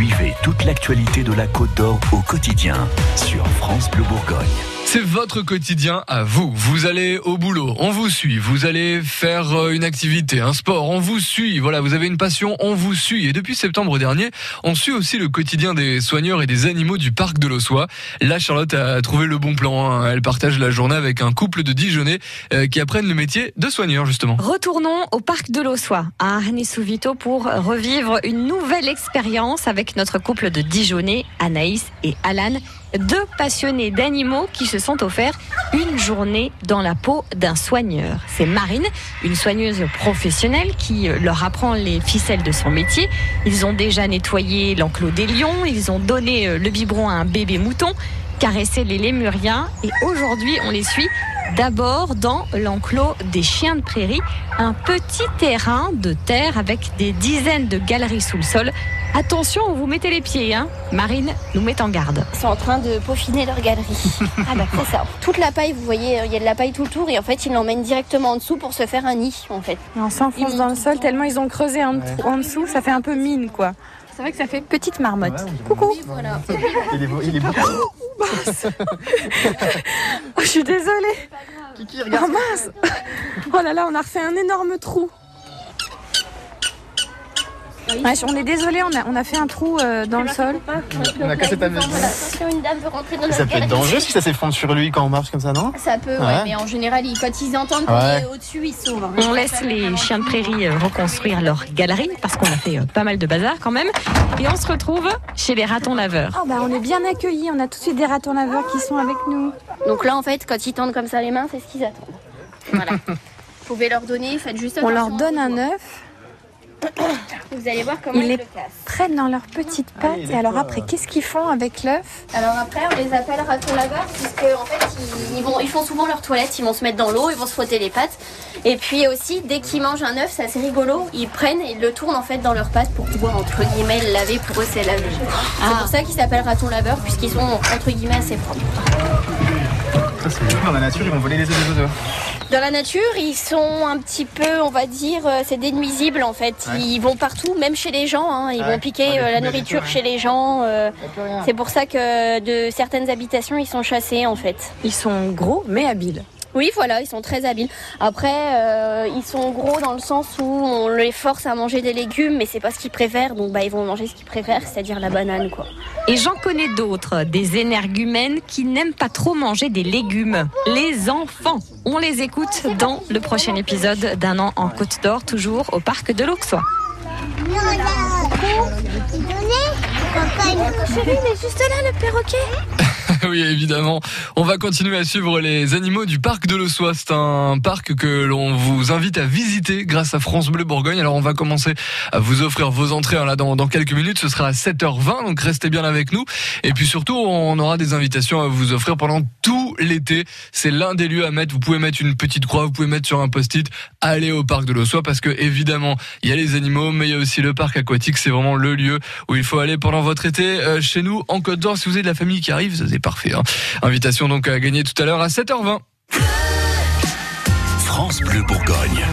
Suivez toute l'actualité de la Côte d'Or au quotidien sur France Bleu Bourgogne. C'est votre quotidien à vous. Vous allez au boulot, on vous suit. Vous allez faire euh, une activité, un sport, on vous suit. Voilà, vous avez une passion, on vous suit. Et depuis septembre dernier, on suit aussi le quotidien des soigneurs et des animaux du parc de l'Ossois. Là, Charlotte a trouvé le bon plan. hein. Elle partage la journée avec un couple de Dijonais euh, qui apprennent le métier de soigneur, justement. Retournons au parc de l'Ossois à Arnis-sous-Vito pour revivre une nouvelle expérience avec notre couple de Dijonais, Anaïs et Alan, deux passionnés d'animaux qui se sont offerts une journée dans la peau d'un soigneur. C'est Marine, une soigneuse professionnelle qui leur apprend les ficelles de son métier. Ils ont déjà nettoyé l'enclos des lions, ils ont donné euh, le biberon à un bébé mouton, caressé les lémuriens et aujourd'hui on les suit D'abord dans l'enclos des chiens de prairie, un petit terrain de terre avec des dizaines de galeries sous le sol. Attention où vous mettez les pieds, hein Marine nous met en garde. Ils sont en train de peaufiner leur galerie. ah bah c'est ça. Toute la paille, vous voyez, il y a de la paille tout le tour et en fait ils l'emmènent directement en dessous pour se faire un nid en fait. Et on s'enfonce dans le sol tellement ils ont creusé en, en dessous, ça fait un peu mine quoi. C'est vrai que ça fait petite marmotte. Coucou. Voilà. Il est, beau- il est beau. Oh, je suis désolée. Kiki, Oh regarde. mince. Oh là là, on a refait un énorme trou. Ouais, on est désolé, on a, on a fait un trou euh, dans le sol. On a cassé ta maison. Attention, une dame veut rentrer dans Ça peut être dangereux si ça s'effondre sur lui quand on marche comme ça, non Ça peut, ouais, Ouais. mais en général, ils- quand ils entendent qu'on Ouais. est au-dessus, ils sauvent. hein. On laisse les chiens de prairie euh, reconstruire leur galerie parce qu'on a fait euh, pas mal de bazar quand même. Et on se retrouve chez les ratons laveurs. Oh bah on est bien accueillis, on a tout de suite des ratons laveurs qui sont avec nous. Donc là, en fait, quand ils tendent comme ça les mains, c'est ce qu'ils attendent. Voilà. Vous pouvez leur donner, faites juste On leur donne un œuf, Vous allez voir comment Ils ils, les- le cassent. prennent dans leurs petites pattes et alors après qu'est-ce qu'ils font avec l'œuf? Alors après, on les appelle ratons laveurs puisque en fait, ils, ils vont, ils font souvent leur toilette, ils vont se mettre dans l'eau, ils vont se frotter les pattes. Et puis aussi, dès qu'ils mangent un œuf, c'est assez rigolo, ils prennent et ils le tournent en fait dans leurs pattes pour pouvoir entre guillemets le laver. Pour eux, c'est laver. C'est pour ça qu'ils s'appellent ratons laveurs puisqu'ils sont entre guillemets assez propres. Ça, c'est fou, dans la nature, ils vont voler les œufs des oiseaux. Dans la nature, ils sont un petit peu, on va dire, euh, c'est des nuisibles en fait. Ouais. Ils vont partout, même chez les gens. hein. Ils Ouais. vont piquer Ouais, euh, la nourriture chez les gens. euh, c'est pour ça que de certaines habitations, ils sont chassés en fait. Ils sont gros mais habiles. Oui, voilà, ils sont très habiles. Après, euh, ils sont gros dans le sens où on les force à manger des légumes, mais c'est pas ce qu'ils préfèrent, donc bah ils vont manger ce qu'ils préfèrent, c'est-à-dire la banane, quoi. Et j'en connais d'autres, des énergumènes qui n'aiment pas trop manger des légumes. Les enfants. On les écoute dans le prochain épisode d'un an en Côte d'Or, toujours au parc de l'Auxois. Chérie, il est juste là, le perroquet. oui, évidemment. On va continuer à suivre les animaux du parc de l'Ossois. C'est un parc que l'on vous invite à visiter grâce à France Bleu Bourgogne. Alors, on va commencer à vous offrir vos entrées hein, là dans, quelques minutes. Ce sera à 7h20, donc restez bien avec nous. Et puis surtout, on aura des invitations à vous offrir pendant tout l'été. C'est l'un des lieux à mettre. Vous pouvez mettre une petite croix, vous pouvez mettre sur un post-it. Allez au parc de l'Ossois parce que évidemment, il y a les animaux, mais il y a aussi le parc aquatique. C'est vraiment le lieu où il faut aller pendant votre été euh, chez nous en Côte d'Or. Si vous avez de la famille qui arrive, ça, c'est parfait. hein. Invitation donc à gagner tout à l'heure à 7h20. France Bleu Bourgogne.